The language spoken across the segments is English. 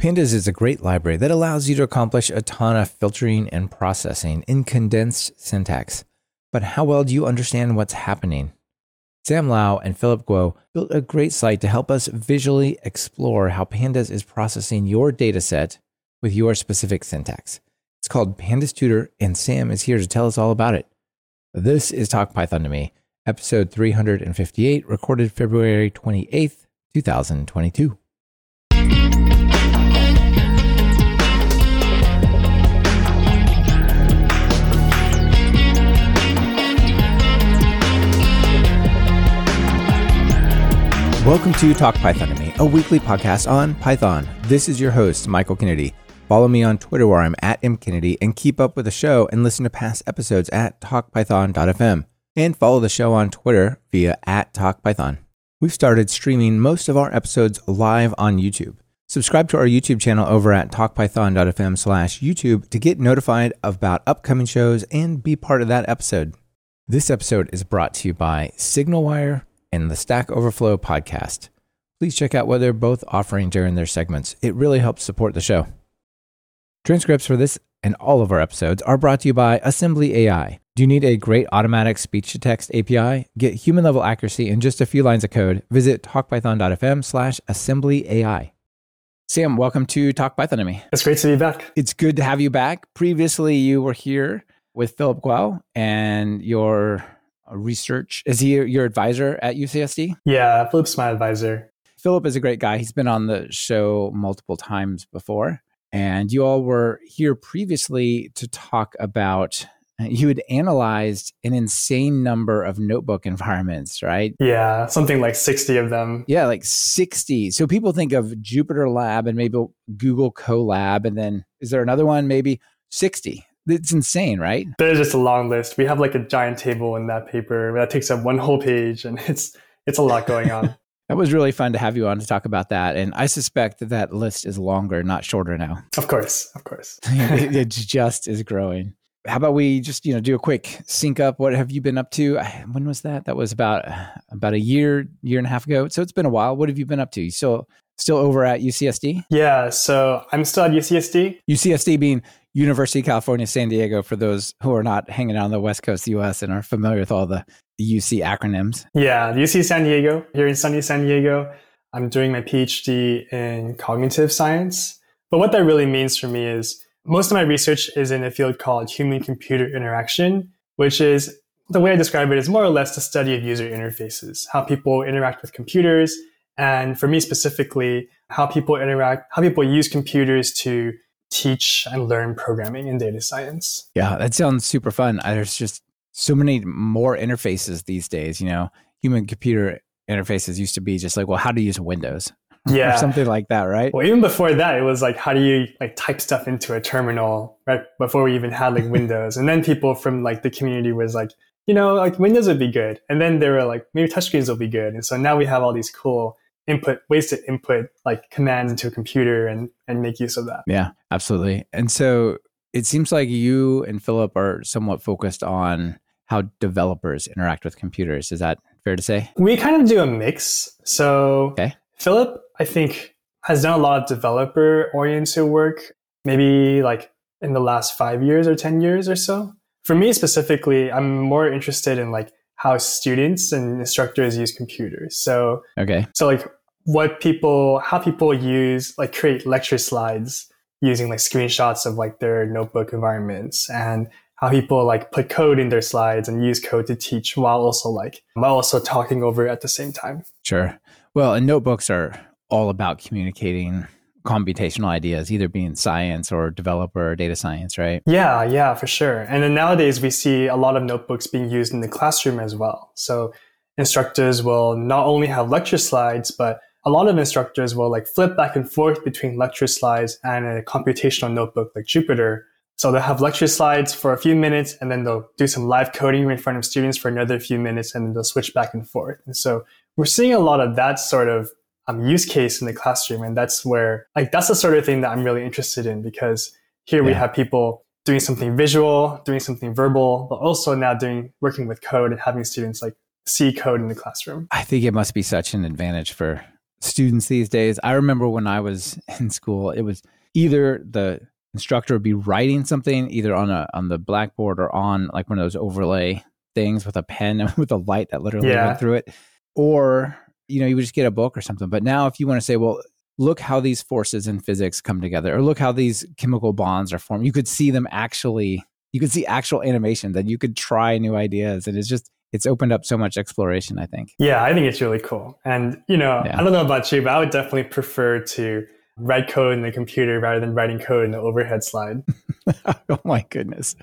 Pandas is a great library that allows you to accomplish a ton of filtering and processing in condensed syntax. But how well do you understand what's happening? Sam Lau and Philip Guo built a great site to help us visually explore how Pandas is processing your dataset with your specific syntax. It's called Pandas Tutor, and Sam is here to tell us all about it. This is Talk Python to Me, episode 358, recorded February 28th, 2022. Welcome to Talk Python to Me, a weekly podcast on Python. This is your host, Michael Kennedy. Follow me on Twitter where I'm at mkennedy and keep up with the show and listen to past episodes at talkpython.fm. And follow the show on Twitter via at talkpython. We've started streaming most of our episodes live on YouTube. Subscribe to our YouTube channel over at talkpython.fm slash YouTube to get notified about upcoming shows and be part of that episode. This episode is brought to you by SignalWire and the Stack Overflow podcast. Please check out what they're both offering during their segments. It really helps support the show. Transcripts for this and all of our episodes are brought to you by Assembly AI. Do you need a great automatic speech to text API? Get human level accuracy in just a few lines of code. Visit talkpython.fm slash assembly AI. Sam, welcome to Talk Python to me. It's great to be back. It's good to have you back. Previously, you were here with Philip Guo and your research. Is he your advisor at UCSD? Yeah, Philip's my advisor. Philip is a great guy. He's been on the show multiple times before. And you all were here previously to talk about you had analyzed an insane number of notebook environments, right? Yeah, something like 60 of them. Yeah, like 60. So people think of Jupyter Lab and maybe Google Colab. And then is there another one? Maybe 60. It's insane, right? There's just a long list. We have like a giant table in that paper that takes up one whole page and it's it's a lot going on. that was really fun to have you on to talk about that. And I suspect that that list is longer, not shorter now. Of course, of course. it, it just is growing. How about we just you know do a quick sync up? What have you been up to? When was that? That was about about a year, year and a half ago. So it's been a while. What have you been up to? You still still over at UCSD? Yeah, so I'm still at UCSD. UCSD being University of California, San Diego, for those who are not hanging out on the West Coast US and are familiar with all the, the UC acronyms. Yeah, UC San Diego, here in sunny San Diego. I'm doing my PhD in cognitive science. But what that really means for me is most of my research is in a field called human computer interaction, which is the way I describe it is more or less the study of user interfaces, how people interact with computers, and for me specifically, how people interact, how people use computers to teach and learn programming and data science. Yeah, that sounds super fun. There's just so many more interfaces these days. You know, human computer interfaces used to be just like, well, how to use Windows. Yeah. or something like that, right? Well, even before that, it was like, how do you like type stuff into a terminal, right? Before we even had like Windows. and then people from like the community was like, you know, like Windows would be good. And then they were like, maybe touchscreens will be good. And so now we have all these cool input ways to input like commands into a computer and and make use of that. Yeah, absolutely. And so it seems like you and Philip are somewhat focused on how developers interact with computers. Is that fair to say? We kind of do a mix. So okay. Philip, I think, has done a lot of developer oriented work, maybe like in the last five years or 10 years or so. For me specifically, I'm more interested in like how students and instructors use computers. So, okay. So like what people how people use like create lecture slides using like screenshots of like their notebook environments and how people like put code in their slides and use code to teach while also like while also talking over at the same time. Sure. Well, and notebooks are all about communicating computational ideas, either being science or developer or data science, right? Yeah, yeah, for sure. And then nowadays we see a lot of notebooks being used in the classroom as well. So instructors will not only have lecture slides, but a lot of instructors will like flip back and forth between lecture slides and a computational notebook like Jupyter. So they'll have lecture slides for a few minutes and then they'll do some live coding in front of students for another few minutes and then they'll switch back and forth. And so we're seeing a lot of that sort of um, use case in the classroom. And that's where, like, that's the sort of thing that I'm really interested in because here yeah. we have people doing something visual, doing something verbal, but also now doing, working with code and having students like see code in the classroom. I think it must be such an advantage for students these days. I remember when I was in school, it was either the instructor would be writing something either on a on the blackboard or on like one of those overlay things with a pen and with a light that literally Yeah. went through it, or you know you would just get a book or something. But now, if you want to say, well, look how these forces in physics come together, or look how these chemical bonds are formed, you could see them actually. You could see actual animation and you could try new ideas, and it's just it's opened up so much exploration. I think. Yeah, I think it's really cool. And, you know, Yeah. I don't know about you, but I would definitely prefer to write code in the computer rather than writing code in the overhead slide. oh my goodness.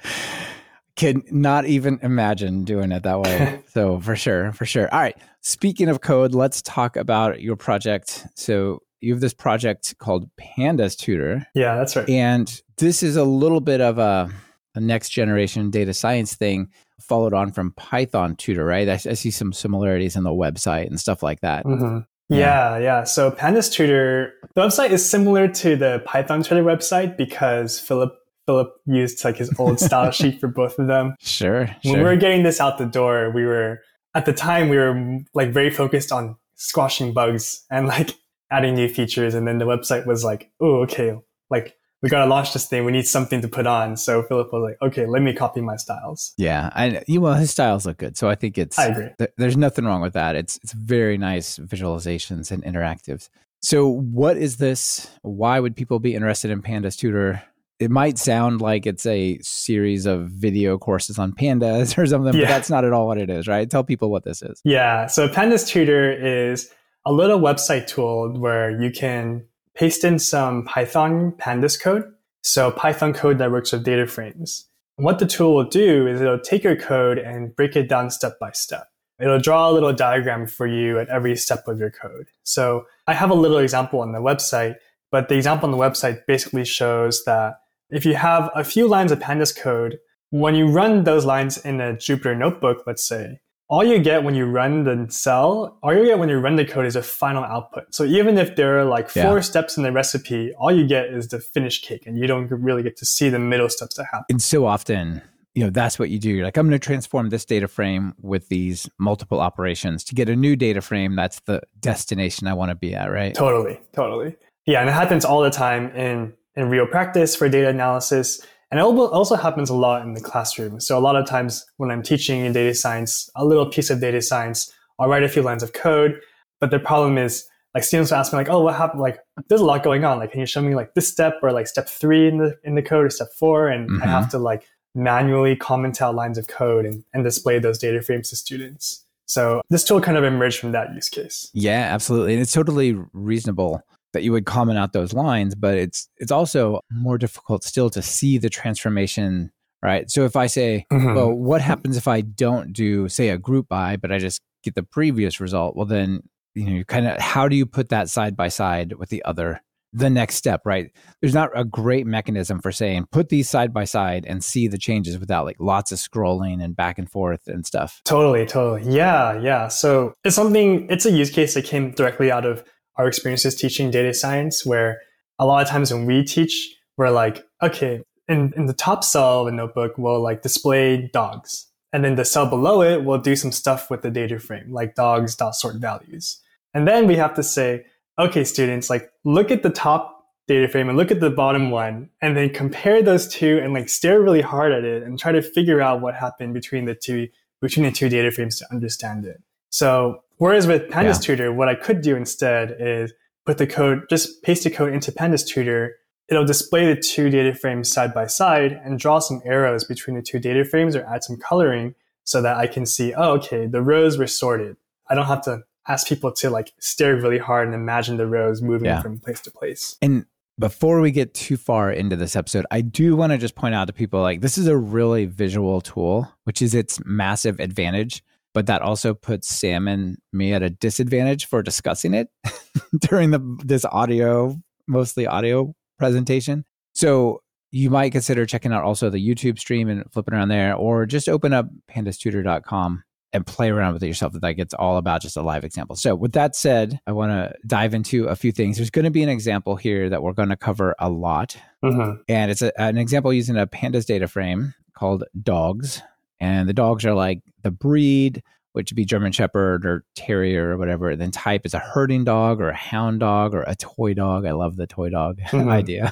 Can not even imagine doing it that way. so for sure, for sure. All right. Speaking of code, let's talk about your project. So you have this project called Pandas Tutor, Yeah, that's right. and this is a little bit of a, a next generation data science thing followed on from Python Tutor, right? I, I see some similarities in the website and stuff like that. hmm Yeah. Yeah. yeah, So Pandas Tutor, the website is similar to the Python Tutor website because Philip Philip used like his old style sheet for both of them. Sure. When sure. we were getting this out the door, we were at the time we were like very focused on squashing bugs and like adding new features. And then the website was like, oh, okay, like we gotta launch this thing. We need something to put on. So Philip was like, okay, let me copy my styles. Yeah, I you well his styles look good, so I think it's I agree. th- there's nothing wrong with that. It's it's very nice visualizations and interactives. So what is this? Why would people be interested in Pandas Tutor? It might sound like it's a series of video courses on pandas or something, but that's not at all what it is, right? Tell people what this is. Yeah. So Pandas Tutor is a little website tool where you can paste in some Python pandas code. So Python code that works with data frames. What the tool will do is it'll take your code and break it down step by step. It'll draw a little diagram for you at every step of your code. So I have a little example on the website, but the example on the website basically shows that if you have a few lines of pandas code, when you run those lines in a Jupyter notebook, let's say, all you get when you run the cell, all you get when you run the code is a final output. So even if there are like four Yeah. steps in the recipe, all you get is the finished cake and you don't really get to see the middle steps that happen. And so often, you know, that's what you do. You're like, I'm going to transform this data frame with these multiple operations to get a new data frame. That's the destination I want to be at, right? Totally, totally. Yeah, and it happens all the time in, in real practice for data analysis. And it also happens a lot in the classroom. So a lot of times when I'm teaching in data science, a little piece of data science, I'll write a few lines of code. But the problem is like students will ask me like, oh, what happened? Like there's a lot going on. Like, can you show me like this step or like step three in the in the code or step four? And I Mhm. have to like manually comment out lines of code and, and display those data frames to students. So this tool kind of emerged from that use case. Yeah, absolutely. And it's totally reasonable that you would comment out those lines, but it's it's also more difficult still to see the transformation, right? So if I say, Mhm. well, what happens if I don't do say a group by, but I just get the previous result? Well, then, you know, you kind of how do you put that side by side with the other the next step, right? There's not a great mechanism for saying put these side by side and see the changes without like lots of scrolling and back and forth and stuff. Totally, totally. Yeah, yeah. So it's something, it's a use case that came directly out of our experiences teaching data science, where a lot of times when we teach, we're like, okay, in, in the top cell of a notebook, we'll like display dogs. And then the cell below it we'll do some stuff with the data frame, like dogs dot sort values. And then we have to say, okay, students, like look at the top data frame and look at the bottom one, and then compare those two and like stare really hard at it and try to figure out what happened between the two between the two data frames to understand it. So whereas with Pandas Yeah. Tutor, what I could do instead is put the code, just paste the code into Pandas Tutor. It'll display the two data frames side by side and draw some arrows between the two data frames or add some coloring so that I can see, oh, okay, the rows were sorted. I don't have to ask people to like stare really hard and imagine the rows moving Yeah. from place to place. And before we get too far into this episode, I do want to just point out to people like this is a really visual tool, which is its massive advantage, but that also puts Sam and me at a disadvantage for discussing it during the this audio, mostly audio presentation. So you might consider checking out also the YouTube stream and flipping around there, or just open up pandastutor.com and play around with it yourself. That gets all about just a live example. So, with that said, I want to dive into a few things. There's going to be an example here that we're going to cover a lot, Mhm. and it's a, an example using a pandas data frame called dogs. And the dogs are like the breed which would be German Shepherd or Terrier or whatever. And then type is a herding dog or a hound dog or a toy dog. I love the toy dog mm-hmm. idea.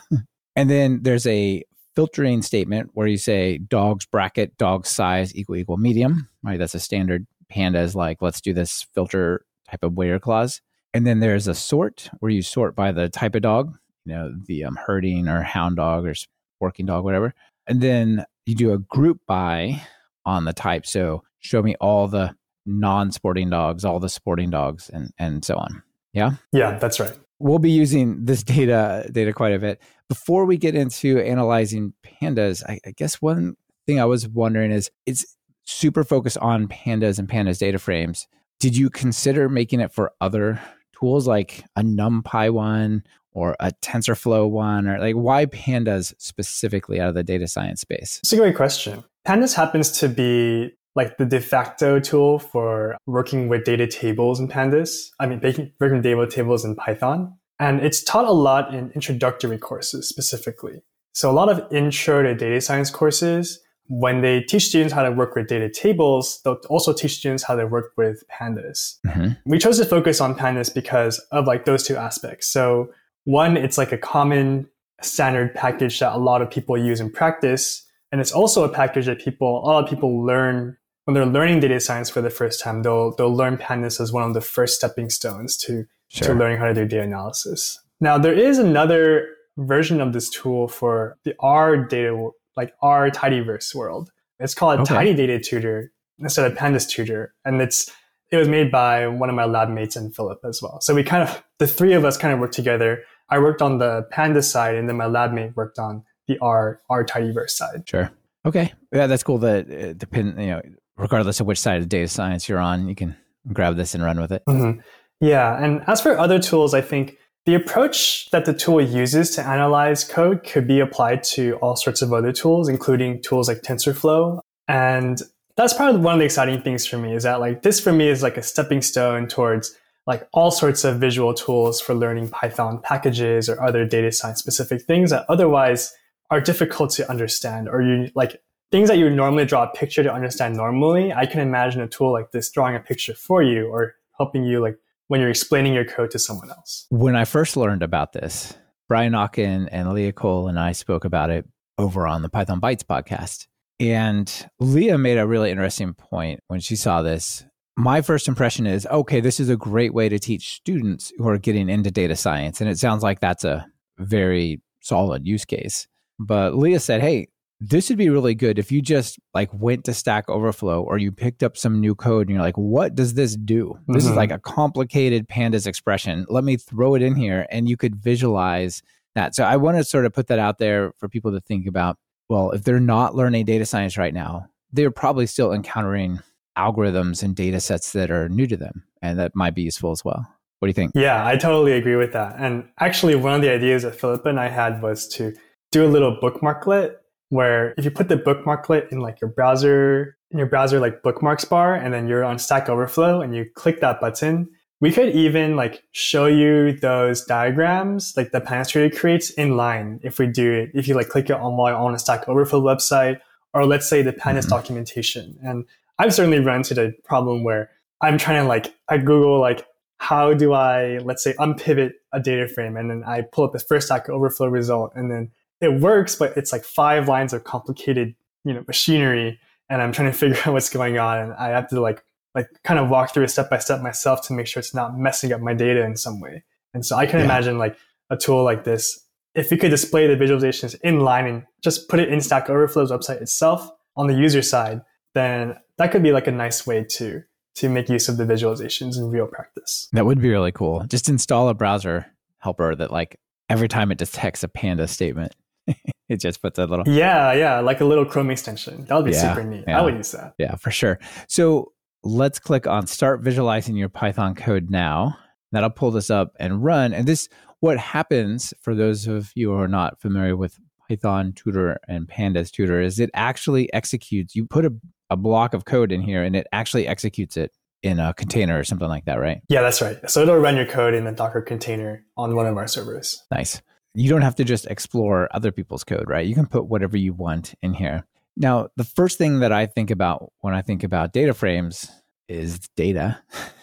and then there's a filtering statement where you say dogs bracket dog size equal equal medium. Right, that's a standard. Pandas like let's do this filter type of where clause. And then there's a sort where you sort by the type of dog, you know, the um, herding or hound dog or working dog, whatever. And then you do a group by on the type. So show me all the non-sporting dogs, all the sporting dogs, and and so on. Yeah. Yeah, that's right. We'll be using this data data quite a bit. Before we get into analyzing pandas, I, I guess one thing I was wondering is it's super focused on pandas and pandas data frames. Did you consider making it for other tools like a NumPy one or a TensorFlow one, or like why pandas specifically out of the data science space? It's a great question. Pandas happens to be like the de facto tool for working with data tables in pandas. I mean, working with data tables in Python. And it's taught a lot in introductory courses specifically. So a lot of intro to data science courses, when they teach students how to work with data tables, they'll also teach students how to work with pandas. Mm-hmm. We chose to focus on pandas because of like those two aspects. So one, it's like a common standard package that a lot of people use in practice. And it's also a package that people, a lot of people learn when they're learning data science for the first time. They'll, they'll learn pandas as one of the first stepping stones to, sure. to learning how to do data analysis. Now, there is another version of this tool for the R data, like R tidyverse world. It's called okay. Tidy Data Tutor instead of Pandas Tutor. And it's, it was made by one of my lab mates and Philip as well. So we kind of, the three of us kind of worked together I worked on the Panda side, and then my lab mate worked on the R R tidyverse side. Sure. Okay. Yeah, that's cool. That uh, depend. You know, regardless of which side of data science you're on, you can grab this and run with it. Mm-hmm. Yeah. And as for other tools, I think the approach that the tool uses to analyze code could be applied to all sorts of other tools, including tools like TensorFlow. And that's probably one of the exciting things for me is that like this for me is like a stepping stone towards like all sorts of visual tools for learning Python packages or other data science specific things that otherwise are difficult to understand or you like things that you normally draw a picture to understand normally. I can imagine a tool like this drawing a picture for you or helping you like when you're explaining your code to someone else. When I first learned about this, Brian Okken and Leah Cole and I spoke about it over on the Python Bytes podcast. And Leah made a really interesting point when she saw this my first impression is okay, this is a great way to teach students who are getting into data science. And it sounds like that's a very solid use case. But Leah said, hey, this would be really good if you just like went to Stack Overflow or you picked up some new code and you're like, what does this do? This mm-hmm. is like a complicated pandas expression. Let me throw it in here and you could visualize that. So I want to sort of put that out there for people to think about. Well, if they're not learning data science right now, they're probably still encountering algorithms and data sets that are new to them and that might be useful as well. What do you think? Yeah, I totally agree with that. And actually, one of the ideas that Philip and I had was to do a little bookmarklet where if you put the bookmarklet in like your browser, in your browser like bookmarks bar, and then you're on Stack Overflow and you click that button, we could even like show you those diagrams, like the Pandas Tutor creates in line if we do it, if you like click it on while on a Stack Overflow website, or let's say the Pandas mm-hmm. documentation. And I've certainly run into the problem where I'm trying to like, I Google like, how do I, let's say, unpivot a data frame? And then I pull up the first Stack Overflow result and then it works, but it's like five lines of complicated, you know, machinery. And I'm trying to figure out what's going on. And I have to like, like kind of walk through it step by step myself to make sure it's not messing up my data in some way. And so I can yeah. imagine like a tool like this, if you could display the visualizations in line and just put it in Stack Overflow's website itself on the user side, then that could be like a nice way to to make use of the visualizations in real practice. That would be really cool. Just install a browser helper that like every time it detects a panda statement, it just puts a little Yeah, yeah, like a little Chrome extension. That would be yeah, super neat. Yeah. I would use that. Yeah, for sure. So let's click on start visualizing your Python code now. That'll pull this up and run. And this what happens for those of you who are not familiar with Python tutor and pandas tutor is it actually executes. You put a a block of code in here and it actually executes it in a container or something like that, right? Yeah, that's right. So it'll run your code in a Docker container on one of our servers. Nice. You don't have to just explore other people's code, right? You can put whatever you want in here. Now, the first thing that I think about when I think about data frames is data.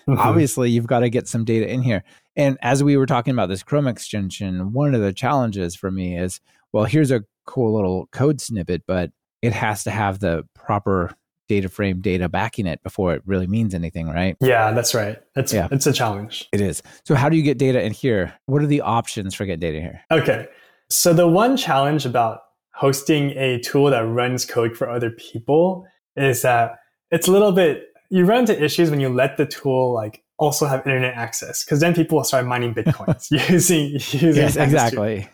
Mm-hmm. Obviously, you've got to get some data in here. And as we were talking about this Chrome extension, one of the challenges for me is well, here's a cool little code snippet, but it has to have the proper data frame data backing it before it really means anything, right? Yeah, that's right. That's yeah. it's a challenge. It is. So how do you get data in here? What are the options for get data here? Okay. So the one challenge about hosting a tool that runs code for other people is that it's a little bit you run into issues when you let the tool like also have internet access because then people will start mining bitcoins using using yes exactly.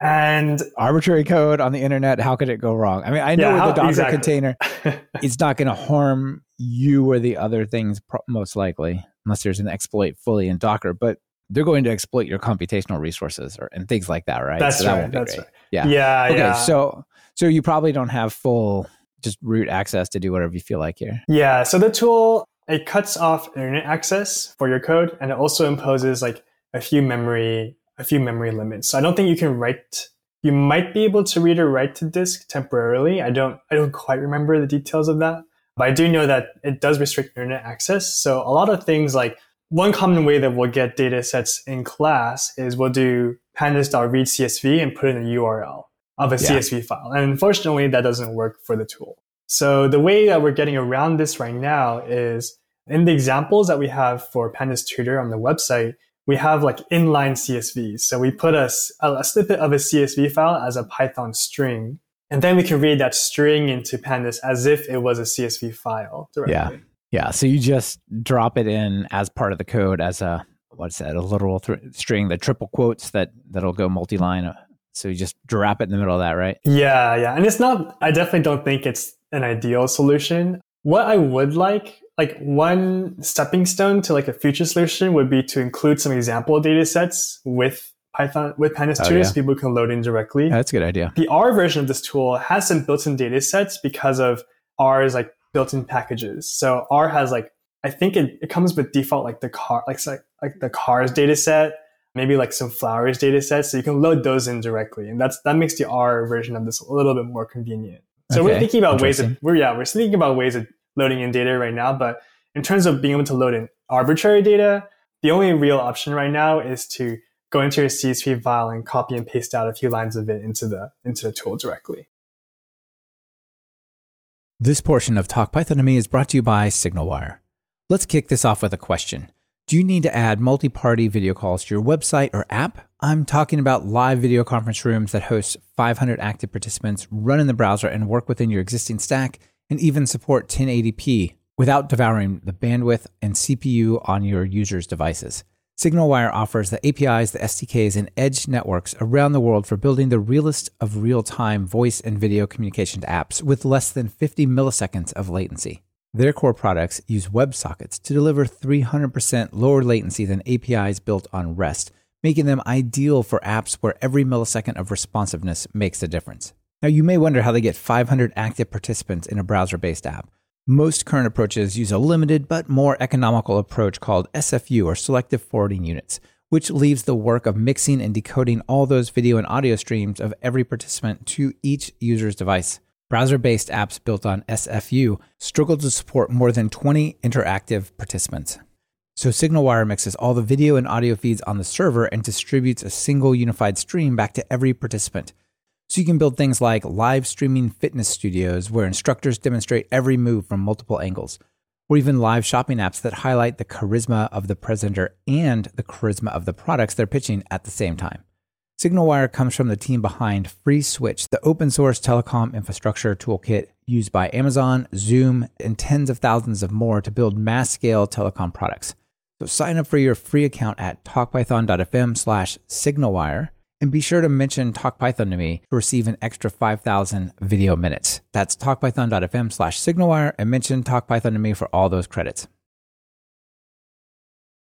And arbitrary code on the internet how could it go wrong? I mean i know yeah, how, the docker exactly. container it's not going to harm you or the other things most likely unless there's an exploit fully in docker but they're going to exploit your computational resources or and things like that right? That's so that right that's great. right. Yeah. Yeah okay yeah. so so you probably don't have full just root access to do whatever you feel like here. Yeah so the tool it cuts off internet access for your code and it also imposes like a few memory a few memory limits. So I don't think you can write you might be able to read or write to disk temporarily. I don't I don't quite remember the details of that. But I do know that it does restrict internet access. So a lot of things like one common way that we'll get data sets in class is we'll do pandas.read CSV and put in a URL of a yeah. CSV file. And unfortunately, that doesn't work for the tool. So the way that we're getting around this right now is in the examples that we have for Pandas Tutor on the website, we have like inline CSVs. So we put a, a snippet of a CSV file as a Python string, and then we can read that string into Pandas as if it was a CSV file directly. Yeah. Yeah. So you just drop it in as part of the code as a, what's that, a literal th- string, the triple quotes that, that'll go multi line. So you just drop it in the middle of that, right? Yeah. Yeah. And it's not, I definitely don't think it's an ideal solution. What I would like, like one stepping stone to like a future solution would be to include some example data sets with Python with Pandas oh, yeah. so people can load in directly. Yeah, that's a good idea. The R version of this tool has some built-in data sets because of R's like built-in packages. So R has like I think it, it comes with default like the car like like like the cars data set, maybe like some flowers data sets. So you can load those in directly. And that's that makes the R version of this a little bit more convenient. So okay. we're thinking about ways of we're yeah, we're thinking about ways of loading in data right now, but in terms of being able to load in arbitrary data, the only real option right now is to go into your CSV file and copy and paste out a few lines of it into the into the tool directly. This portion of Talk Python to Me is brought to you by SignalWire. Let's kick this off with a question. Do you need to add multi party video calls to your website or app? I'm talking about live video conference rooms that host 500 active participants, run in the browser, and work within your existing stack, and even support 1080p without devouring the bandwidth and CPU on your users' devices. SignalWire offers the APIs, the SDKs, and edge networks around the world for building the realest of real time voice and video communication apps with less than 50 milliseconds of latency. Their core products use WebSockets to deliver 300% lower latency than APIs built on REST, making them ideal for apps where every millisecond of responsiveness makes a difference. Now, you may wonder how they get 500 active participants in a browser based app. Most current approaches use a limited but more economical approach called SFU or selective forwarding units, which leaves the work of mixing and decoding all those video and audio streams of every participant to each user's device. Browser based apps built on SFU struggle to support more than 20 interactive participants. So SignalWire mixes all the video and audio feeds on the server and distributes a single unified stream back to every participant. So you can build things like live streaming fitness studios where instructors demonstrate every move from multiple angles, or even live shopping apps that highlight the charisma of the presenter and the charisma of the products they're pitching at the same time. SignalWire comes from the team behind FreeSWITCH, the open source telecom infrastructure toolkit used by Amazon, Zoom, and tens of thousands of more to build mass scale telecom products. So sign up for your free account at talkpython.fm slash signalwire and be sure to mention TalkPython to me to receive an extra 5,000 video minutes. That's talkpython.fm slash signalwire and mention TalkPython to me for all those credits.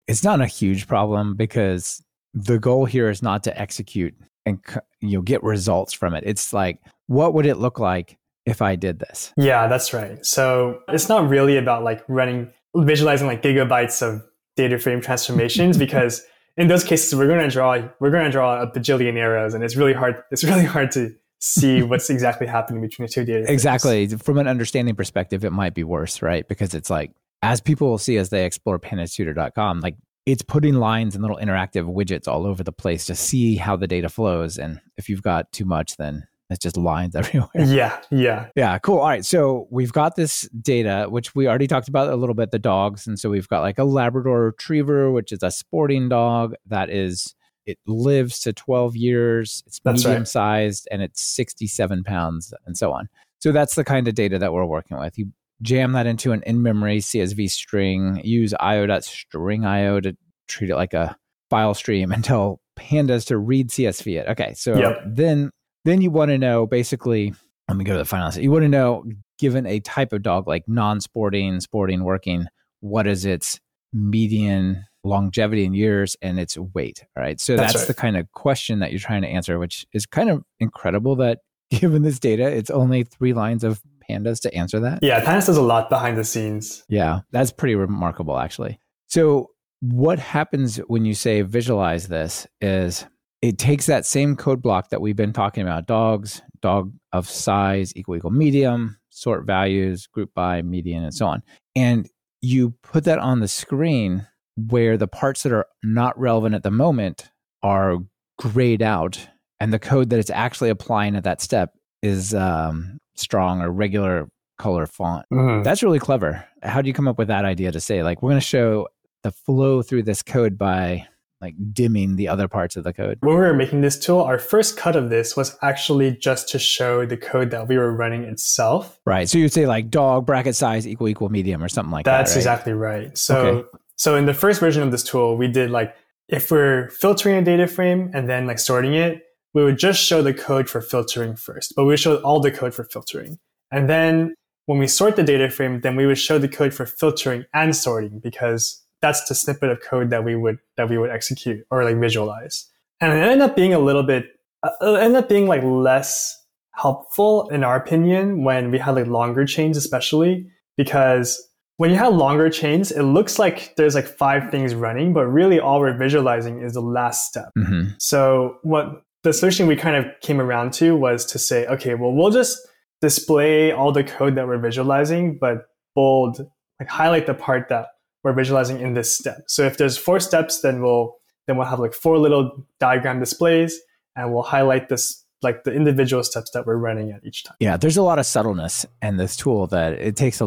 It's not a huge problem because the goal here is not to execute and you know get results from it. It's like what would it look like if I did this? Yeah, that's right. So it's not really about like running visualizing like gigabytes of data frame transformations because in those cases we're going to draw we're going to draw a bajillion arrows and it's really hard it's really hard to see what's exactly happening between the two data exactly from an understanding perspective it might be worse right because it's like as people will see as they explore pandastutor.com, like it's putting lines and little interactive widgets all over the place to see how the data flows. And if you've got too much, then it's just lines everywhere. Yeah, yeah. Yeah, cool. All right. So we've got this data, which we already talked about a little bit, the dogs. And so we've got like a Labrador Retriever, which is a sporting dog that is, it lives to 12 years, it's That's medium right. sized, and it's 67 pounds, and so on. So that's the kind of data that we're working with. You jam that into an in memory CSV string, use io.string io to treat it like a file stream and tell pandas to read CSV it. Okay. So Yep. then then you want to know basically let me go to the final. You want to know given a type of dog like non-sporting, sporting, working, what is its median longevity in years and its weight. All right. So That's that's, right. the kind of question that you're trying to answer, which is kind of incredible that given this data, it's only three lines of pandas to answer that. Yeah, Pandas does a lot behind the scenes. Yeah, that's pretty remarkable, actually. So, what happens when you say visualize this is it takes that same code block that we've been talking about dogs, dog of size equal equal medium, sort values, group by, median, and so on. And you put that on the screen where the parts that are not relevant at the moment are grayed out, and the code that it's actually applying at that step is um, strong or regular color font. Mhm. That's really clever. How do you come up with that idea to say, like, we're going to show the flow through this code by like dimming the other parts of the code? When we were making this tool, our first cut of this was actually just to show the code that we were running itself. Right. So you'd say like dog bracket size equal equal medium or something like That's that. right? exactly right. So, Okay. so in the first version of this tool, we did like if we're filtering a data frame and then like sorting it, we would just show the code for filtering first, but we would show all the code for filtering. And then when we sort the data frame, then we would show the code for filtering and sorting because that's the snippet of code that we would that we would execute or like visualize. And it ended up being a little bit uh, it ended up being like less helpful in our opinion when we had like longer chains especially because when you have longer chains, it looks like there's like five things running, but really all we're visualizing is the last step. Mhm. So what the solution we kind of came around to was to say, okay, well, we'll just display all the code that we're visualizing, but bold, like highlight the part that we're visualizing in this step. So if there's four steps, then we'll then we'll have like four little diagram displays, and we'll highlight this like the individual steps that we're running at each time. Yeah. There's a lot of subtleness in this tool that it takes a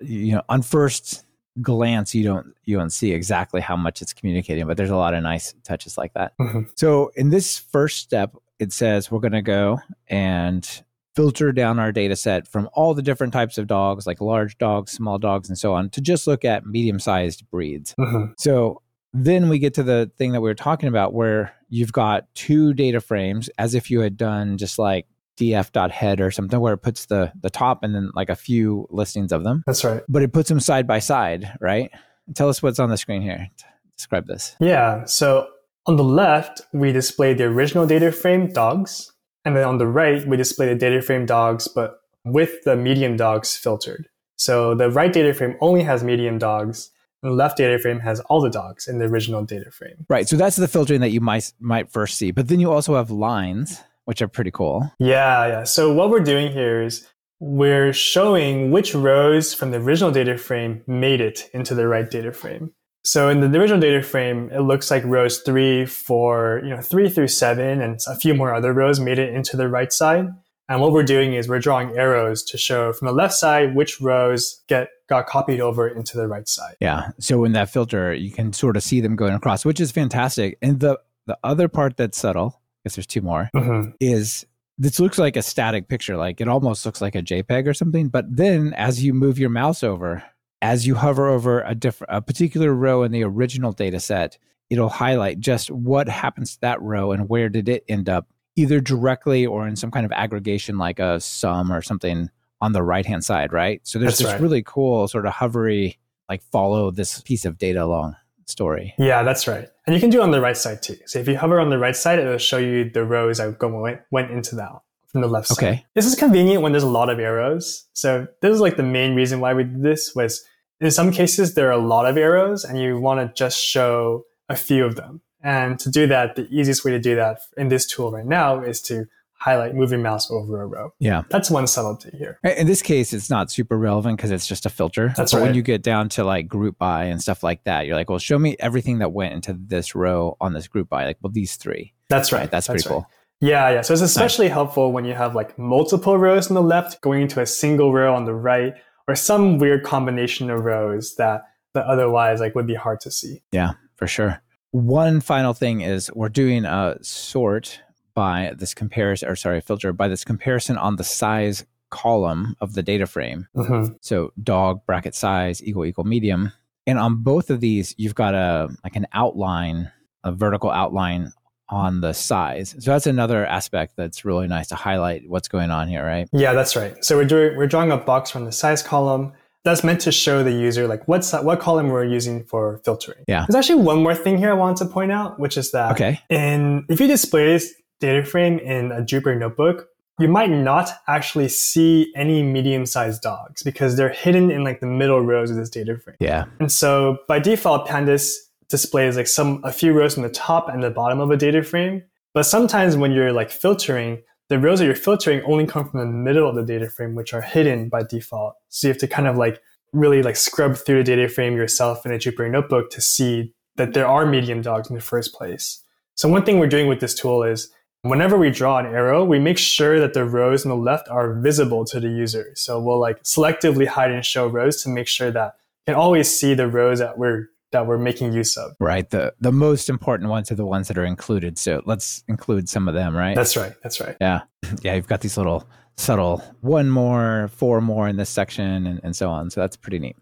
you know, on first glance, you don't, you don't see exactly how much it's communicating, but there's a lot of nice touches like that. Mhm. So in this first step, it says we're going to go and filter down our data set from all the different types of dogs, like large dogs, small dogs, and so on, to just look at medium sized breeds. Mhm. So then we get to the thing that we were talking about where you've got two data frames as if you had done just like df.head or something where it puts the the top and then like a few listings of them That's right. but it puts them side by side right tell us what's on the screen here describe this Yeah. So on the left, we display the original data frame dogs. And then on the right, we display the data frame dogs, but with the medium dogs filtered. So the right data frame only has medium dogs. And the left data frame has all the dogs in the original data frame. right so that's the filtering that you might might first see but then you also have lines which are pretty cool Yeah, yeah. So what we're doing here is we're showing which rows from the original data frame made it into the right data frame. So in the original data frame, it looks like rows three, four, you know, three through seven, and a few more other rows made it into the right side. And what we're doing is we're drawing arrows to show from the left side which rows get got copied over into the right side. Yeah. So in that filter, you can sort of see them going across, which is fantastic. And the the other part that's subtle, guess there's two more, Mhm. is this looks like a static picture. Like it almost looks like a JPEG or something. But then as you move your mouse over, as you hover over a different a particular row in the original data set, it'll highlight just what happens to that row and where did it end up, either directly or in some kind of aggregation like a sum or something on the right hand side, right? So there's That's this right. really cool sort of hovery, like follow this piece of data along story. Yeah, that's right. And you can do it on the right side too. So if you hover on the right side, it'll show you the rows that go, went, into that from the left side. Okay. This is convenient when there's a lot of arrows. So this is like the main reason why we did this was in some cases there are a lot of arrows and you want to just show a few of them. And to do that, the easiest way to do that in this tool right now is to highlight, move your mouse over a row. Yeah. That's one subtlety here. In this case, it's not super relevant because it's just a filter. That's but right. when you get down to like group by and stuff like that, you're like, well, show me everything that went into this row on this group by. Like, well, these three. That's right. Right. That's, pretty right. cool. Yeah, yeah. So it's especially helpful when you have like multiple rows on the left going into a single row on the right, or some weird combination of rows that that otherwise like would be hard to see. Yeah, for sure. One final thing is we're doing a sort by this comparison, or sorry, filter by this comparison on the size column of the data frame. hmm So dog bracket size equal equal medium. And on both of these, you've got a like an outline, a vertical outline on the size. So that's another aspect that's really nice to highlight what's going on here, right? Yeah, that's right. So we're doing we're drawing a box from the size column. That's meant to show the user like what's what column we're using for filtering. Yeah. There's actually one more thing here I wanted to point out, which is that Okay. in if you display this data frame in a Jupyter notebook, you might not actually see any medium-sized dogs because they're hidden in like the middle rows of this data frame. Yeah. And so by default, Pandas displays like some a few rows from the top and the bottom of a data frame. But sometimes when you're like filtering, the rows that you're filtering only come from the middle of the data frame, which are hidden by default. So you have to kind of like really like scrub through the data frame yourself in a Jupyter notebook to see that there are medium dogs in the first place. So one thing we're doing with this tool is whenever we draw an arrow, we make sure that the rows on the left are visible to the user. So we'll like selectively hide and show rows to make sure that you can always see the rows that we're that we're making use of. Right. The the most important ones are the ones that are included. So let's include some of them, right? That's right. That's right. yeah. Yeah. You've got these little subtle one more, four more in this section and, and so on. So that's pretty neat.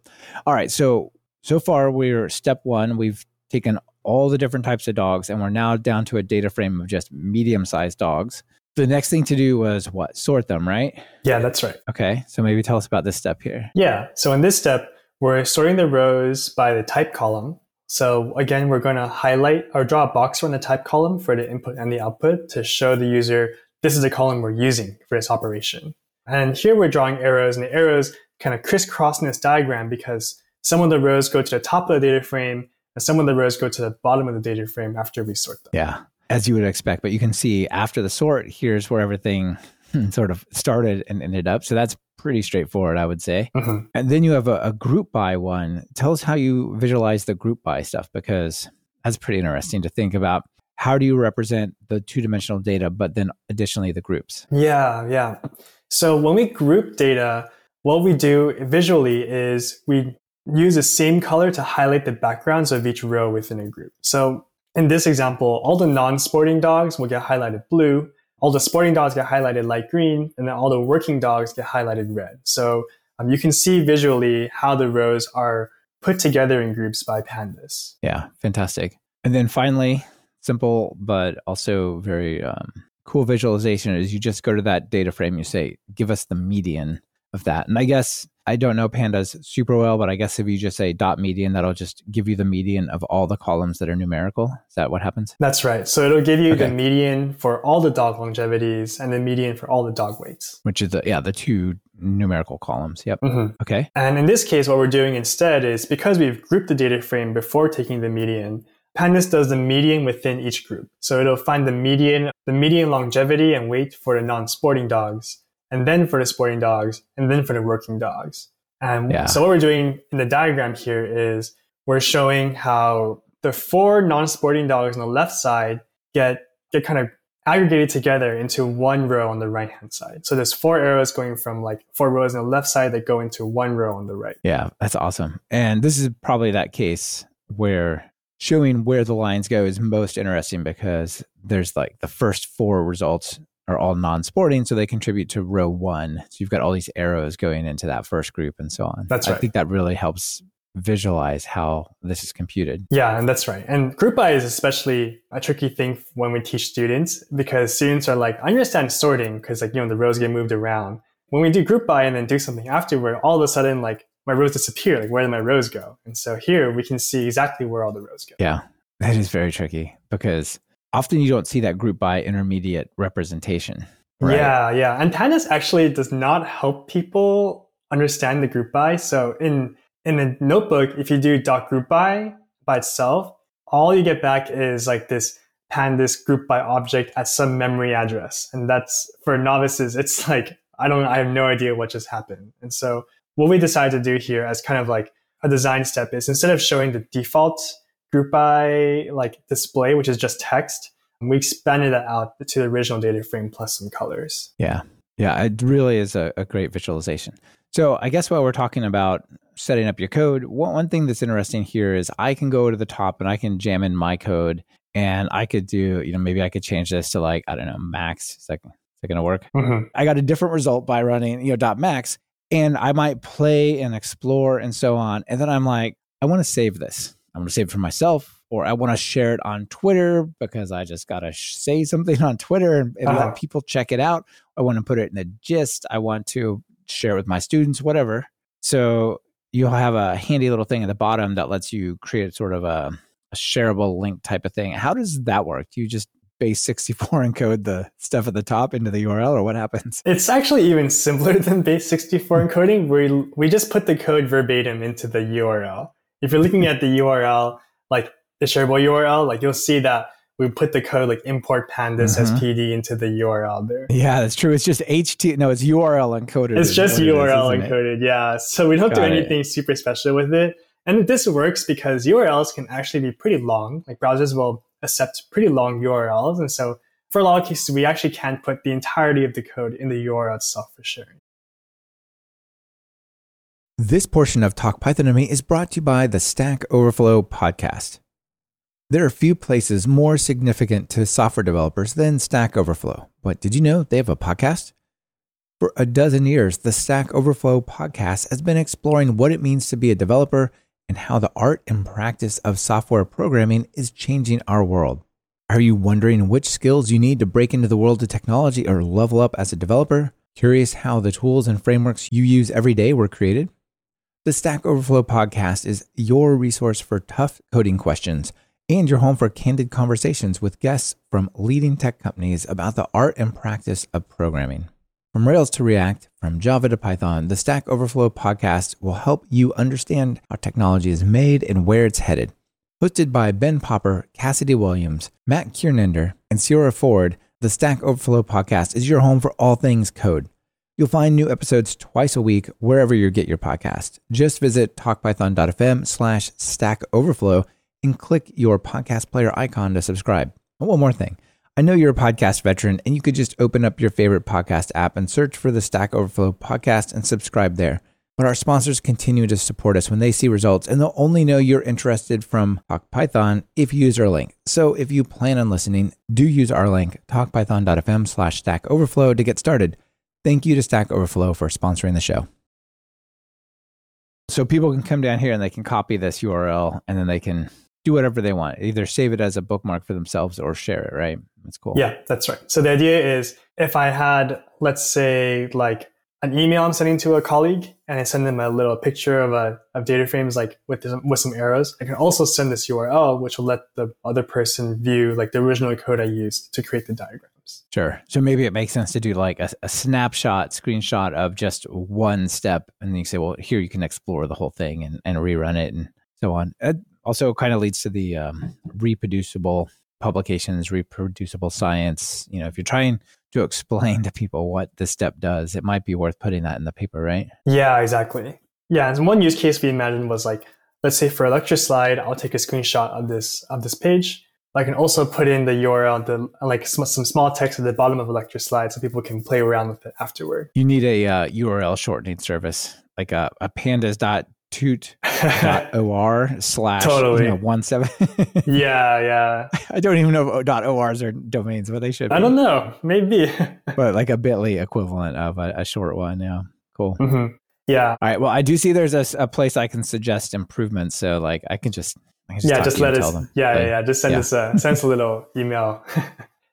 All right. So so far we're step one. We've taken all the different types of dogs and we're now down to a data frame of just medium sized dogs. The next thing to do was what? Sort them, right? Yeah, that's right. Okay. So maybe tell us about this step here. Yeah. So in this step, we're sorting the rows by the type column. So again, we're going to highlight or draw a box from the type column for the input and the output to show the user this is the column we're using for this operation. And here we're drawing arrows, and the arrows kind of crisscross in this diagram because some of the rows go to the top of the data frame and some of the rows go to the bottom of the data frame after we sort them. Yeah. As you would expect. But you can see after the sort, here's where everything sort of started and ended up. So that's pretty straightforward, I would say. Mhm. And then you have a, a group by one. Tell us how you visualize the group by stuff because that's pretty interesting to think about. How do you represent the two dimensional data, but then additionally the groups? Yeah, yeah. So when we group data, what we do visually is we use the same color to highlight the backgrounds of each row within a group. So in this example, all the non-sporting dogs will get highlighted blue, all the sporting dogs get highlighted light green, and then all the working dogs get highlighted red. So um, you can see visually how the rows are put together in groups by pandas. Yeah, fantastic. And then finally, simple but also very um, cool visualization is you just go to that data frame, you say, give us the median of that. And I guess I don't know pandas super well, but I guess if you just say dot median, that'll just give you the median of all the columns that are numerical. Is that what happens? That's right. So it'll give you the median for all the dog longevities and the median for all the dog weights. Which is the yeah, the two numerical columns. Yep. Mhm. Okay. And in this case, what we're doing instead is because we've grouped the data frame before taking the median, Pandas does the median within each group. So it'll find the median, the median longevity and weight for the non-sporting dogs, and then for the sporting dogs, and then for the working dogs. And Yeah. so what we're doing in the diagram here is we're showing how the four non-sporting dogs on the left side get get kind of aggregated together into one row on the right hand side. So there's four arrows going from like four rows on the left side that go into one row on the right. Yeah, that's awesome. And this is probably that case where showing where the lines go is most interesting because there's like the first four results are all non-sporting, so they contribute to row one. So you've got all these arrows going into that first group and so on. That's right. I think that really helps visualize how this is computed. Yeah, and that's right. And group by is especially a tricky thing when we teach students because students are like, I understand sorting because like, you know, the rows get moved around. When we do group by and then do something afterward, all of a sudden, like my rows disappear. Like, where did my rows go? And so here we can see exactly where all the rows go. Yeah, that is very tricky because often you don't see that group by intermediate representation. Right? Yeah, yeah. And Pandas actually does not help people understand the group by. So in in a notebook, if you do dot group by by itself, all you get back is like this pandas group by object at some memory address. And that's for novices, it's like, I don't, I have no idea what just happened. And so what we decided to do here as kind of like a design step is instead of showing the default group by like display, which is just text, And we expanded that out to the original data frame plus some colors. Yeah. Yeah. It really is a, a great visualization. So I guess while we're talking about setting up your code, one, one thing that's interesting here is I can go to the top and I can jam in my code and I could do, you know, maybe I could change this to like, I don't know, max. Is that, is that going to work? Mm-hmm. I got a different result by running, you know, dot max and I might play and explore and so on. And then I'm like, I want to save this. I'm going to save it for myself or I want to share it on Twitter because I just got to sh- say something on Twitter and, and uh-huh. let people check it out. I want to put it in a gist. I want to share it with my students, whatever. So you'll have a handy little thing at the bottom that lets you create sort of a, a shareable link type of thing. How does that work? Do you just base 64 encode the stuff at the top into the URL or what happens? It's actually even simpler than base 64 encoding where we just put the code verbatim into the URL. If you're looking at the URL, like the shareable URL, like you'll see that we put the code like import pandas mm-hmm. as pd into the URL there. Yeah, that's true. It's just HT. No, it's URL encoded. It's just URL it is, encoded. It? Yeah. So we don't Got do anything it. super special with it. And this works because URLs can actually be pretty long. Like browsers will accept pretty long URLs. And so for a lot of cases, we actually can't put the entirety of the code in the URL itself for sharing. This portion of Talk Python to Me is brought to you by the Stack Overflow podcast. There are few places more significant to software developers than Stack Overflow. But did you know they have a podcast? For a dozen years, the Stack Overflow podcast has been exploring what it means to be a developer and how the art and practice of software programming is changing our world. Are you wondering which skills you need to break into the world of technology or level up as a developer? Curious how the tools and frameworks you use every day were created? The Stack Overflow podcast is your resource for tough coding questions and your home for candid conversations with guests from leading tech companies about the art and practice of programming. From Rails to React, from Java to Python, the Stack Overflow podcast will help you understand how technology is made and where it's headed. Hosted by Ben Popper, Cassidy Williams, Matt Kiernander, and Sierra Ford, the Stack Overflow podcast is your home for all things code. You'll find new episodes twice a week wherever you get your podcast. Just visit talkpython.fm slash stack overflow and click your podcast player icon to subscribe. And one more thing. I know you're a podcast veteran and you could just open up your favorite podcast app and search for the Stack Overflow podcast and subscribe there. But our sponsors continue to support us when they see results, and they'll only know you're interested from Talk Python if you use our link. So if you plan on listening, do use our link, talkpython.fm slash stack overflow to get started. Thank you to Stack Overflow for sponsoring the show. So people can come down here and they can copy this URL and then they can do whatever they want. Either save it as a bookmark for themselves or share it, right? That's cool. Yeah, that's right. So the idea is if I had, let's say, like an email I'm sending to a colleague and I send them a little picture of a of data frames like with some, with some arrows, I can also send this URL, which will let the other person view like the original code I used to create the diagrams. Sure. So maybe it makes sense to do like a, a snapshot, screenshot of just one step, and then you say, well, here you can explore the whole thing and, and rerun it and so on. It also kind of leads to the um, reproducible publications, reproducible science. You know, if you're trying to explain to people what this step does, it might be worth putting that in the paper, right? Yeah, exactly. Yeah, and one use case we imagined was like, let's say for a lecture slide, I'll take a screenshot of this of this page. I can also put in the URL, the like some, some small text at the bottom of a lecture slide, so people can play around with it afterward. You need a uh, URL shortening service, like a, a pandas dot toot.or slash totally. You know, one seven. yeah, yeah. I don't even know if .ors are domains, but they should. Be. I don't know. Maybe. but like a Bitly equivalent of a, a short one. Yeah. Cool. Mm-hmm. Yeah. All right. Well, I do see there's a, a, place I can suggest improvements. So like I can just, I can just yeah, just let us. Yeah, yeah, yeah. Just send yeah. us a send us a little email.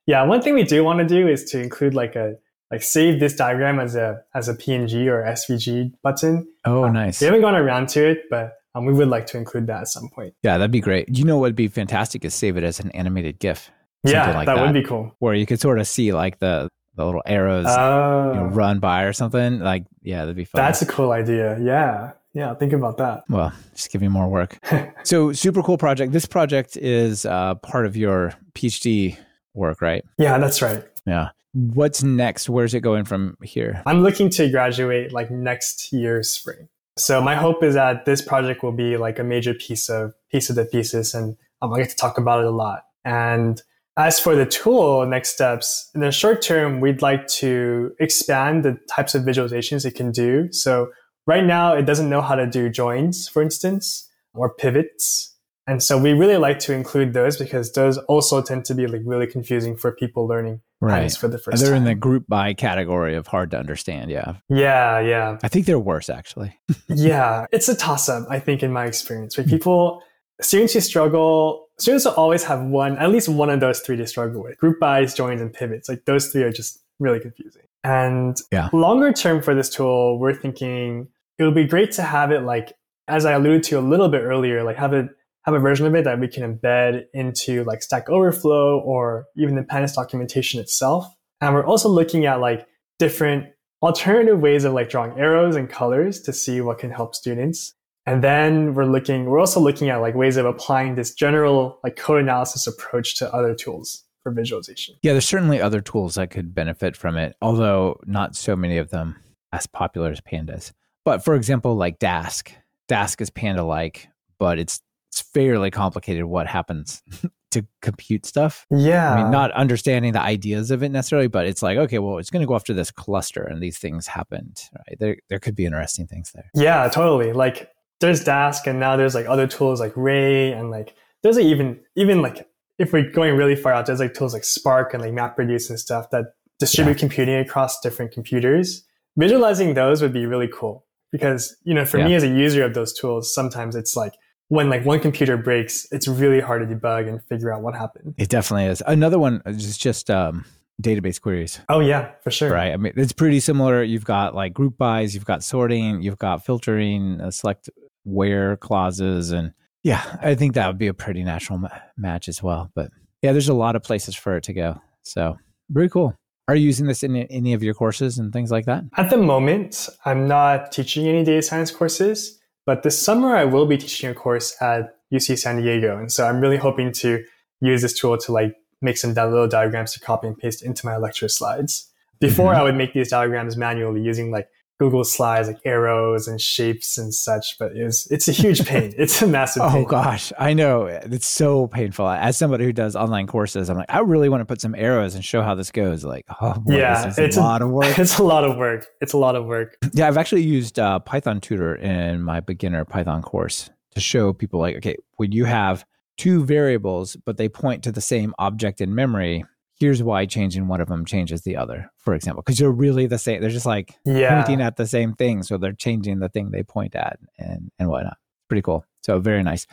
yeah. One thing we do want to do is to include like a like save this diagram as a as a PNG or SVG button. Oh, um, nice. We haven't gone around to it, but um, we would like to include that at some point. Yeah, that'd be great. You know what would be fantastic is save it as an animated GIF. Yeah, like that, that, would be cool. Where you could sort of see like the the little arrows you know, oh. run by or something. Like, yeah, that'd be fun. That's a cool idea. Yeah. Yeah, think about that. Well, just give me more work. so, super cool project. This project is uh, part of your PhD work, right? Yeah, that's right. Yeah. What's next? Where's it going from here? I'm looking to graduate like next year spring. So my hope is that this project will be like a major piece of piece of the thesis, and um, I get to talk about it a lot. And as for the tool, next steps in the short term, we'd like to expand the types of visualizations it can do. So right now, it doesn't know how to do joins, for instance, or pivots. And so we really like to include those because those also tend to be like really confusing for people learning right. for the first They're time. in the group by category of hard to understand. Yeah. Yeah. Yeah. I think they're worse actually. yeah. It's a toss up, I think, in my experience. Right? People, students who struggle, students will always have one, at least one of those three to struggle with group bys, joins, and pivots. Like those three are just really confusing. And yeah. longer term for this tool, we're thinking it would be great to have it like, as I alluded to a little bit earlier, like have it have a version of it that we can embed into like Stack Overflow or even the Pandas documentation itself. And we're also looking at like different alternative ways of like drawing arrows and colors to see what can help students. And then we're looking, we're also looking at like ways of applying this general like code analysis approach to other tools for visualization. Yeah, there's certainly other tools that could benefit from it, although not so many of them as popular as pandas. But for example, like Dask, Dask is panda like, but it's it's fairly complicated what happens to compute stuff. Yeah. I mean, not understanding the ideas of it necessarily, but it's like, okay, well, it's going to go after this cluster and these things happened, right? There, there could be interesting things there. Yeah, totally. Like there's Dask and now there's like other tools like Ray and like there's like even, even like if we're going really far out, there's like tools like Spark and like MapReduce and stuff that distribute yeah. computing across different computers. Visualizing those would be really cool because, you know, for yeah. me as a user of those tools, sometimes it's like, when like one computer breaks, it's really hard to debug and figure out what happened. It definitely is. Another one is just um, database queries. Oh yeah, for sure. Right. I mean, it's pretty similar. You've got like group bys, you've got sorting, you've got filtering, uh, select where clauses, and yeah, I think that would be a pretty natural ma- match as well. But yeah, there's a lot of places for it to go. So very cool. Are you using this in any of your courses and things like that? At the moment, I'm not teaching any data science courses. But this summer, I will be teaching a course at UC San Diego. And so I'm really hoping to use this tool to like make some little diagrams to copy and paste into my lecture slides. Before, mm-hmm. I would make these diagrams manually using like Google Slides, like arrows and shapes and such, but it's it's a huge pain. It's a massive. oh gosh, I know it's so painful. As somebody who does online courses, I'm like, I really want to put some arrows and show how this goes. Like, oh boy, yeah, it's a lot of work. It's a lot of work. It's a lot of work. Yeah, I've actually used uh, Python Tutor in my beginner Python course to show people like, okay, when you have two variables, but they point to the same object in memory, here's why changing one of them changes the other, for example, because you're really the same. They're just like yeah. pointing at the same thing. So they're changing the thing they point at and, and whatnot. Pretty cool. So very nice.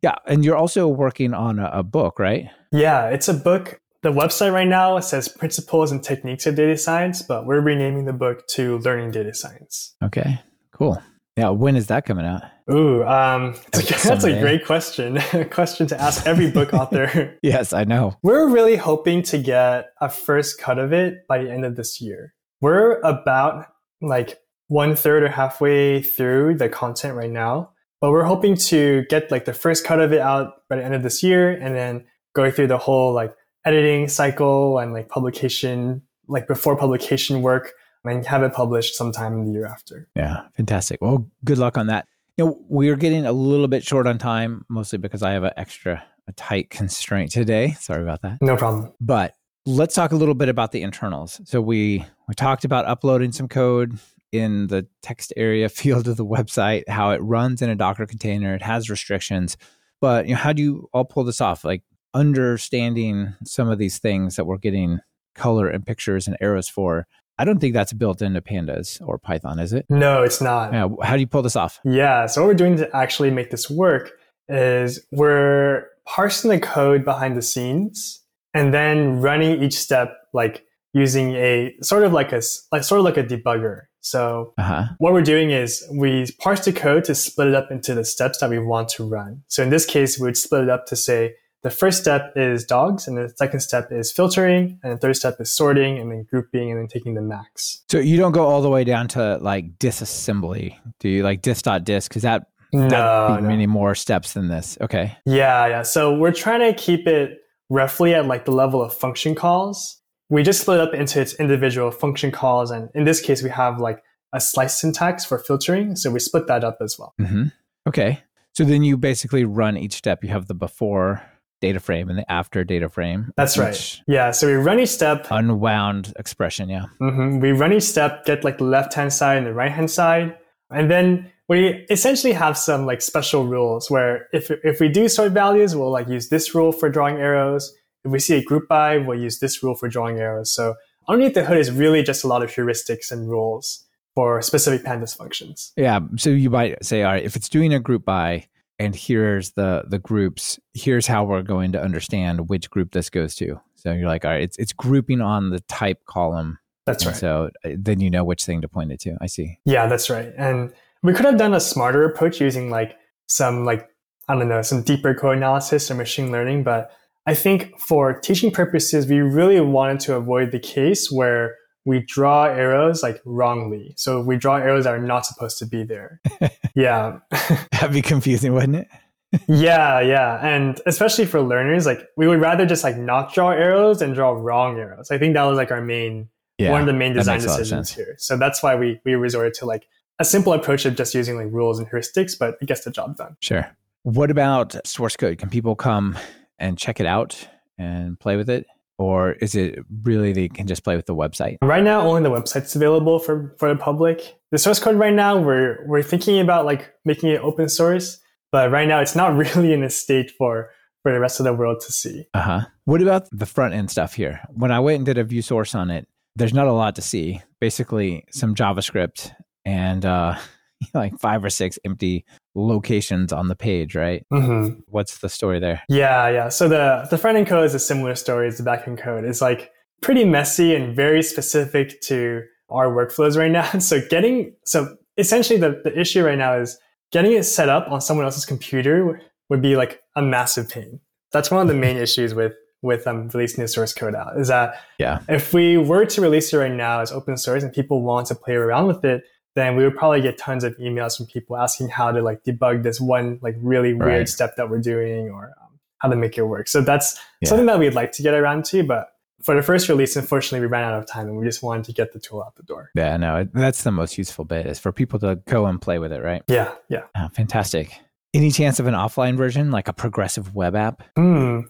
Yeah. And you're also working on a, a book, right? Yeah. It's a book. The website right now says Principles and Techniques of Data Science, but we're renaming the book to Learning Data Science. Okay. Cool. Yeah, when is that coming out? Ooh, um, a, that's a great question. a question to ask every book author. yes, I know. We're really hoping to get a first cut of it by the end of this year. We're about like one third or halfway through the content right now, but we're hoping to get like the first cut of it out by the end of this year and then go through the whole like editing cycle and like publication, like before publication work and have it published sometime in the year after. Yeah, fantastic. Well, good luck on that. You know, we're getting a little bit short on time, mostly because I have an extra a tight constraint today. Sorry about that. No problem. But let's talk a little bit about the internals. So we we talked about uploading some code in the text area field of the website, how it runs in a Docker container, it has restrictions. But you know, how do you all pull this off? Like understanding some of these things that we're getting color and pictures and arrows for I don't think that's built into pandas or Python, is it? No, it's not. Yeah. How do you pull this off? Yeah. So what we're doing to actually make this work is we're parsing the code behind the scenes and then running each step like using a sort of like a like sort of like a debugger. So uh-huh. what we're doing is we parse the code to split it up into the steps that we want to run. So in this case, we would split it up to say the first step is dogs, and the second step is filtering, and the third step is sorting, and then grouping, and then taking the max. So you don't go all the way down to like disassembly. Do you like dis.dis? Because that No, no. many more steps than this. Okay. Yeah, yeah. So we're trying to keep it roughly at like the level of function calls. We just split up into its individual function calls, and in this case, we have like a slice syntax for filtering, so we split that up as well. hmm Okay. So then you basically run each step. You have the before data frame and the after data frame. That's right. Yeah. So we run each step. Unwound expression. Yeah. hmm We run each step, get like the left hand side and the right hand side, and then we essentially have some like special rules where if if we do sort values, we'll like use this rule for drawing arrows. If we see a group by, we'll use this rule for drawing arrows. So underneath the hood is really just a lot of heuristics and rules for specific pandas functions. Yeah. So you might say, all right, if it's doing a group by and here's the the groups, here's how we're going to understand which group this goes to. So you're like, all right, it's it's grouping on the type column. That's right. So uh, then you know which thing to point it to. I see. Yeah, that's right. And we could have done a smarter approach using like some like I don't know, some deeper code analysis or machine learning, but I think for teaching purposes, we really wanted to avoid the case where we draw arrows like wrongly. So we draw arrows that are not supposed to be there. yeah. That'd be confusing, wouldn't it? yeah, yeah. And especially for learners, like we would rather just like not draw arrows and draw wrong arrows. I think that was like our main Yeah. one of the main design makes a lot of decisions here. So that's why we we resorted to like a simple approach of just using like rules and heuristics, but it gets the job done. Sure. What about source code? Can people come and check it out and play with it? Or is it really they can just play with the website? Right now, only the website's available for for the public. The source code right now, we're we're thinking about like making it open source, but right now it's not really in a state for for the rest of the world to see. Uh huh. What about the front end stuff here? When I went and did a view source on it, there's not a lot to see. Basically, some JavaScript and uh, like five or six empty locations on the page, right? hmm What's the story there? Yeah, yeah. So the the front end code is a similar story as the back end code. It's like pretty messy and very specific to our workflows right now. So getting so essentially the, the issue right now is getting it set up on someone else's computer would be like a massive pain. That's one of the main issues with with um, releasing the source code out is that Yeah. if we were to release it right now as open source and people want to play around with it, then we would probably get tons of emails from people asking how to like debug this one like really weird Right. step that we're doing or um, how to make it work. So that's Yeah. something that we'd like to get around to, but for the first release, unfortunately, we ran out of time and we just wanted to get the tool out the door. Yeah, no, that's the most useful bit is for people to go and play with it, right? Yeah, yeah. Oh, fantastic. Any chance of an offline version, like a progressive web app? Hmm.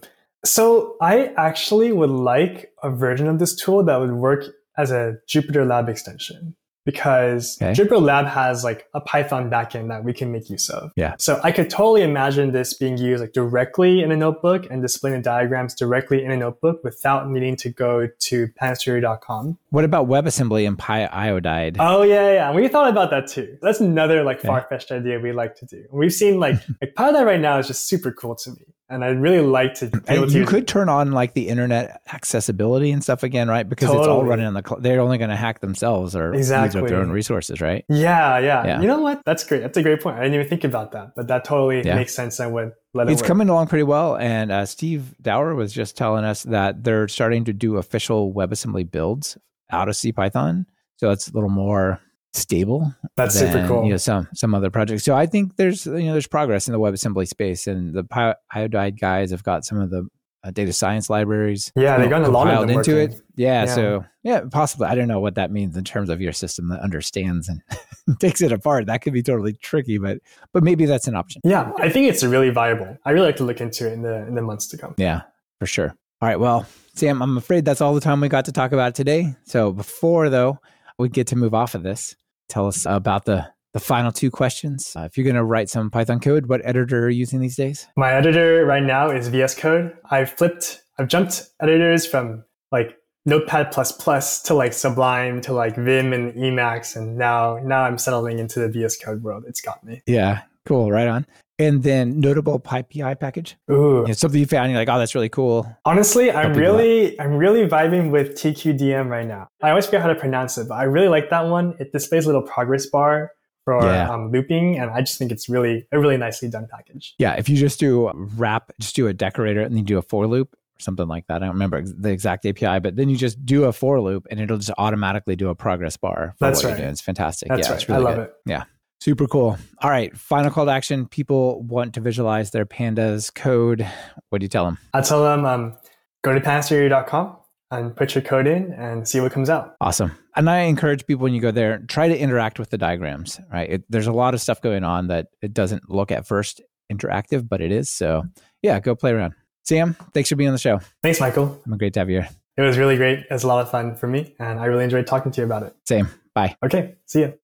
So I actually would like a version of this tool that would work as a Jupyter Lab extension because Okay. Jupyter Lab has like a Python backend that we can make use of. Yeah. So I could totally imagine this being used like directly in a notebook and displaying the diagrams directly in a notebook without needing to go to pandastutor.com. What about WebAssembly and PyIodide? Oh yeah, yeah. We thought about that too. That's another like Okay. far-fetched idea we like to do. We've seen like like Python right now is just super cool to me. And I'd really like to be able And to you use could turn on like the internet accessibility and stuff again, right? Because it's all running on the cloud. They're only going to hack themselves or use Exactly. up their own resources, right? Yeah, yeah, Yeah. You know what? That's great. That's a great point. I didn't even think about that, but that totally Yeah. makes sense and would it It's work. coming along pretty well. And uh, Steve Dower was just telling us that they're starting to do official WebAssembly builds out of CPython. So it's a little more stable That's super cool. You know, some some other projects. So I think there's you know there's progress in the WebAssembly space, and the iodide guys have got some of the uh, data science libraries. Yeah, they've gotten a lot of them into working. it. Yeah, Yeah. so yeah, possibly. I don't know what that means in terms of your system that understands and takes it apart. That could be totally tricky, but but maybe that's an option. Yeah, I think it's really viable. I really like to look into it in the in the months to come. Yeah, for sure. All right. Well, Sam, I'm afraid that's all the time we got to talk about today. So before though we get to move off of this, tell us about the the final two questions. Uh, if you're going to write some Python code, what editor are you using these days? My editor right now is VS Code. I've flipped, I've jumped editors from like Notepad Plus to like Sublime to like Vim and Emacs, and now now I'm settling into the VS Code world. It's got me. Yeah, cool. Right on. And then notable PyPI package. Ooh, You know, something you found, you're like, oh, that's really cool. honestly, I'm really I'm really vibing with TQDM right now. I always forget how to pronounce it, but I really like that one. It displays a little progress bar for Yeah. um, looping, and I just think it's really a really nicely done package. Yeah, if you just do wrap, just do a decorator and then you do a for loop or something like that. I don't remember the exact API, but then you just do a for loop and it'll just automatically do a progress bar for That's what right. It's fantastic. That's yeah, right. it's really I love good. it. Yeah. Super cool. All right, final call to action. People want to visualize their pandas code. What do you tell them? I tell them um, go to pandastutor.com and put your code in and see what comes out. Awesome. And I encourage people when you go there, try to interact with the diagrams, right? It, there's a lot of stuff going on that it doesn't look at first interactive, but it is. So yeah, go play around. Sam, thanks for being on the show. Thanks, Michael. I'm great to have you here. It was really great. It was a lot of fun for me, and I really enjoyed talking to you about it. Same. Bye. Okay, see you.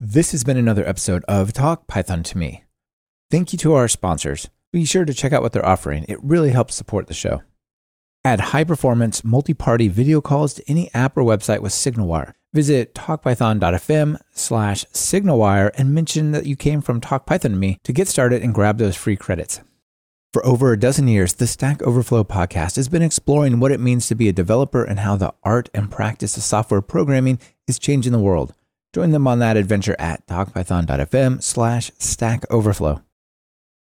This has been another episode of Talk Python to Me. Thank you to our sponsors. Be sure to check out what they're offering. It really helps support the show. Add high performance multi party video calls to any app or website with SignalWire. Visit talkpython.fm slash SignalWire and mention that you came from Talk Python to Me to get started and grab those free credits. For over a dozen years, the Stack Overflow podcast has been exploring what it means to be a developer and how the art and practice of software programming is changing the world. Join them on that adventure at talkpython.fm slash stack overflow.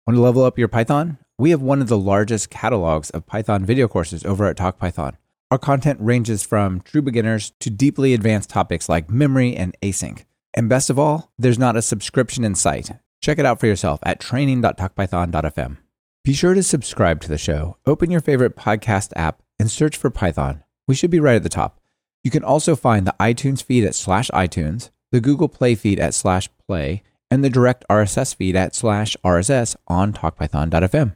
Want to level up your Python? We have one of the largest catalogs of Python video courses over at TalkPython. Our content ranges from true beginners to deeply advanced topics like memory and async. And best of all, there's not a subscription in sight. Check it out for yourself at training.talkpython.fm. Be sure to subscribe to the show. Open your favorite podcast app and search for Python. We should be right at the top. You can also find the iTunes feed at slash iTunes, the Google Play feed at slash play, and the direct RSS feed at slash RSS on talkpython.fm.